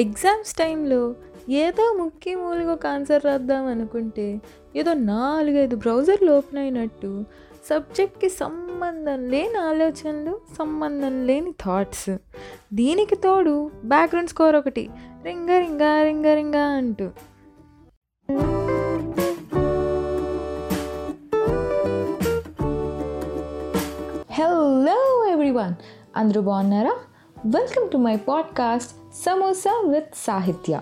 Exams టైంలో ఏదో ముఖ్య మూలిగా ఒక ఆన్సర్ రాద్దాం అనుకుంటే ఏదో నాలుగైదు బ్రౌజర్లు ఓపెన్ అయినట్టు సబ్జెక్ట్కి సంబంధం లేని ఆలోచనలు సంబంధం లేని థాట్స్ దీనికి తోడు బ్యాక్గ్రౌండ్ స్కోర్ ఒకటి రింగ రింగ రింగ రింగ అంటూ. హలో ఎవ్రీవన్ అందరూ బాగున్నారా? Welcome to my podcast samosa with Sahitya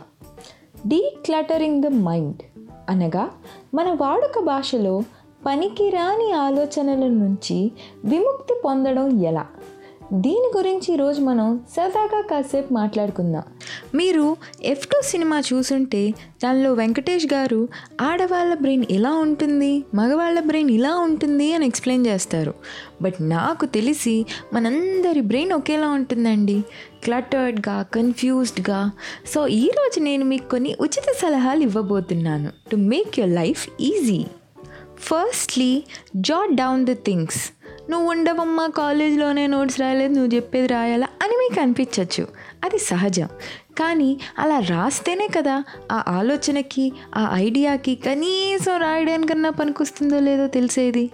decluttering the mind అనగా మన వాడుక భాషలో పనికిరాని ఆలోచనల నుంచి విముక్తి పొందడం ఎలా? దీని గురించి ఈరోజు మనం సరదాగా కాసేపు మాట్లాడుకుందాం. మీరు ఎఫ్ టూ సినిమా చూసుంటే దానిలో వెంకటేష్ గారు ఆడవాళ్ళ బ్రెయిన్ ఇలా ఉంటుంది మగవాళ్ళ బ్రెయిన్ ఇలా ఉంటుంది అని ఎక్స్ప్లెయిన్ చేస్తారు. బట్ నాకు తెలిసి మనందరి బ్రెయిన్ ఒకేలా ఉంటుందండి. క్లటర్డ్గా కన్ఫ్యూజ్డ్గా సో ఈరోజు నేను మీకు కొన్ని ఉచిత సలహాలు ఇవ్వబోతున్నాను. To make your life easy. Firstly jot down the things నువ్వు ఉండవమ్మా కాలేజ్లోనే నోట్స్ రాయలేదు నువ్వు చెప్పేది రాయాలా? అని మీకు అనిపించవచ్చు అది సహజం. కానీ అలా రాస్తేనే కదా ఆ ఆలోచనకి ఆ ఐడియాకి కనీసం రాయడానికన్నా పనికొస్తుందో లేదో తెలిసేది.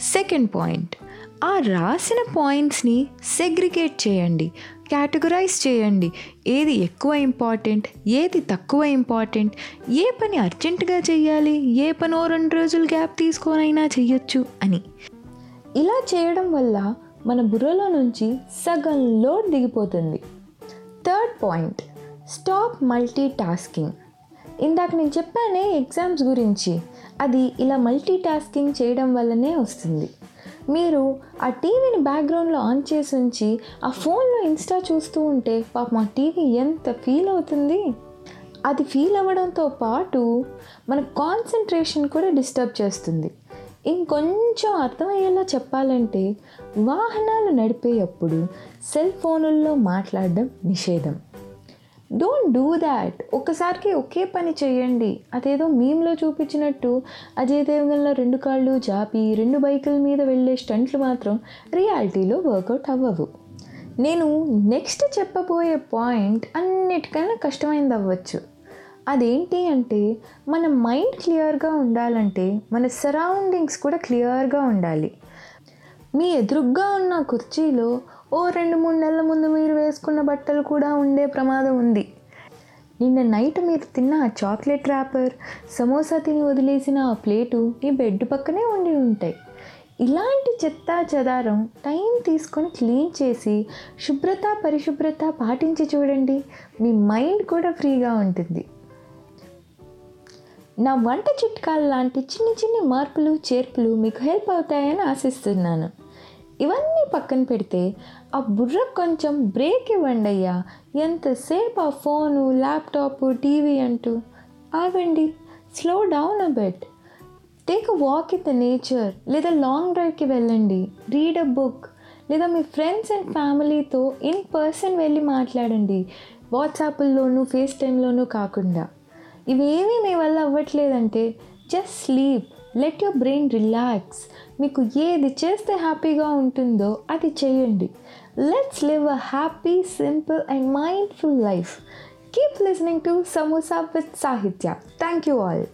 Second point. ఆ రాసిన పాయింట్స్ని సెగ్రిగేట్ చేయండి కేటగరైజ్ చేయండి. ఏది ఎక్కువ ఇంపార్టెంట్ ఏది తక్కువ ఇంపార్టెంట్ ఏ పని అర్జెంటుగా చేయాలి ఏ పని ఓ రెండు రోజులు గ్యాప్ తీసుకోనైనా చెయ్యొచ్చు అని. ఇలా చేయడం వల్ల మన బుర్రలో నుంచి సగం లోడ్ దిగిపోతుంది. Third point stop multitasking ఇందాక నేను చెప్పానే ఎగ్జామ్స్ గురించి. అది ఇలా మల్టీ టాస్కింగ్ చేయడం వల్లనే వస్తుంది. మీరు ఆ టీవీని బ్యాక్గ్రౌండ్లో ఆన్ చేసి ఉంచి ఆ ఫోన్లో ఇన్స్టా చూస్తూ ఉంటే పాప మా టీవీ ఎంత ఫీల్ అవుతుంది? అది ఫీల్ అవ్వడంతో పాటు మన కాన్సన్ట్రేషన్ కూడా డిస్టర్బ్ చేస్తుంది. ఇంకొంచెం అర్థమయ్యేలా చెప్పాలంటే వాహనాలు నడిపేటప్పుడు సెల్ ఫోనుల్లో మాట్లాడడం నిషేధం. డోంట్ డూ దాట్ ఒకసారికి ఒకే పని చేయండి. అదేదో మేంలో చూపించినట్టు అజయ్ దేవగన్లో రెండు కాళ్ళు జాపి రెండు బైకుల మీద వెళ్ళే స్టంట్లు మాత్రం రియాలిటీలో వర్కౌట్ అవ్వవు. నేను నెక్స్ట్ చెప్పబోయే పాయింట్ అన్నిటికన్నా కష్టమైనది అవ్వచ్చు. అదేంటి అంటే మన మైండ్ క్లియర్గా ఉండాలంటే మన సరౌండింగ్స్ కూడా క్లియర్గా ఉండాలి. మీ ఎదురుగ్గా ఉన్న కుర్చీలో ఓ రెండు మూడు నెలల ముందు మీరు వేసుకున్న బట్టలు కూడా ఉండే ప్రమాదం ఉంది. నిన్న నైట్ మీరు తిన్న ఆ చాక్లెట్ ర్యాపర్ సమోసా తిని వదిలేసిన ఆ ప్లేటు మీ బెడ్ పక్కనే ఉండి ఉంటాయి. ఇలాంటి చెత్త చెదారం టైం తీసుకొని క్లీన్ చేసి శుభ్రత పరిశుభ్రత పాటించి చూడండి. మీ మైండ్ కూడా ఫ్రీగా ఉంటుంది. నా వంట చిట్కాలు లాంటి చిన్ని చిన్ని మార్పులు చేర్పులు మీకు హెల్ప్ అవుతాయని ఆశిస్తున్నాను. ఇవన్నీ పక్కన పెడితే ఆ బుర్ర కొంచెం బ్రేక్ ఇవ్వండి అయ్యా ఎంతసేపు ఆ ఫోను ల్యాప్టాప్ టీవీ అంటూ? ఆగండి slow down a bit take a walk in the nature లేదా లాంగ్ డ్రైవ్కి వెళ్ళండి. రీడ్ అ బుక్ లేదా మీ ఫ్రెండ్స్ అండ్ ఫ్యామిలీతో ఇన్ పర్సన్ వెళ్ళి మాట్లాడండి. వాట్సాప్ల్లోనూ ఫేస్ టైంలోనూ కాకుండా. ఇవేమీ మీ వల్ల అవ్వట్లేదంటే just sleep let your brain relax మీకు ఏది చేస్తే హ్యాపీగా ఉంటుందో అది చేయండి. Let's live a happy simple and mindful life keep listening to samosa with Sahitya thank you all